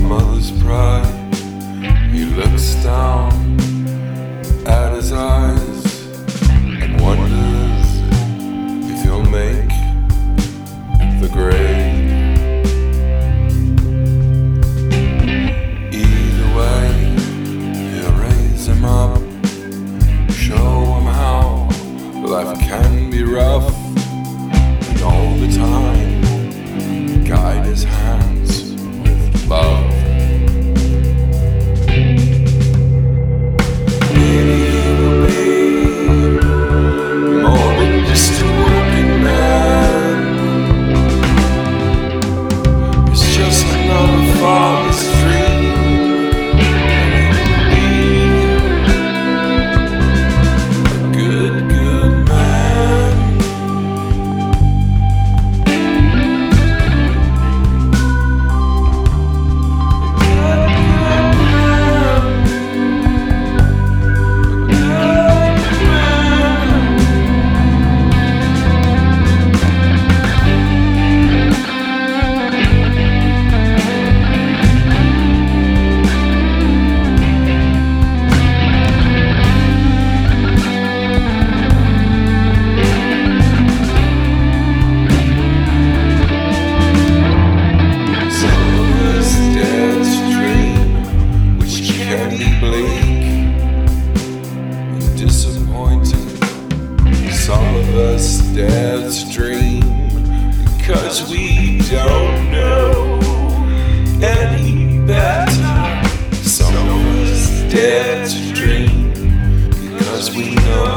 mother's pride. He looks down at his eyes and wonders if he'll make the grade. Either way, he'll raise him up, show him how life can be rough. Cause we don't know any better. Some of us dare to dream because we know.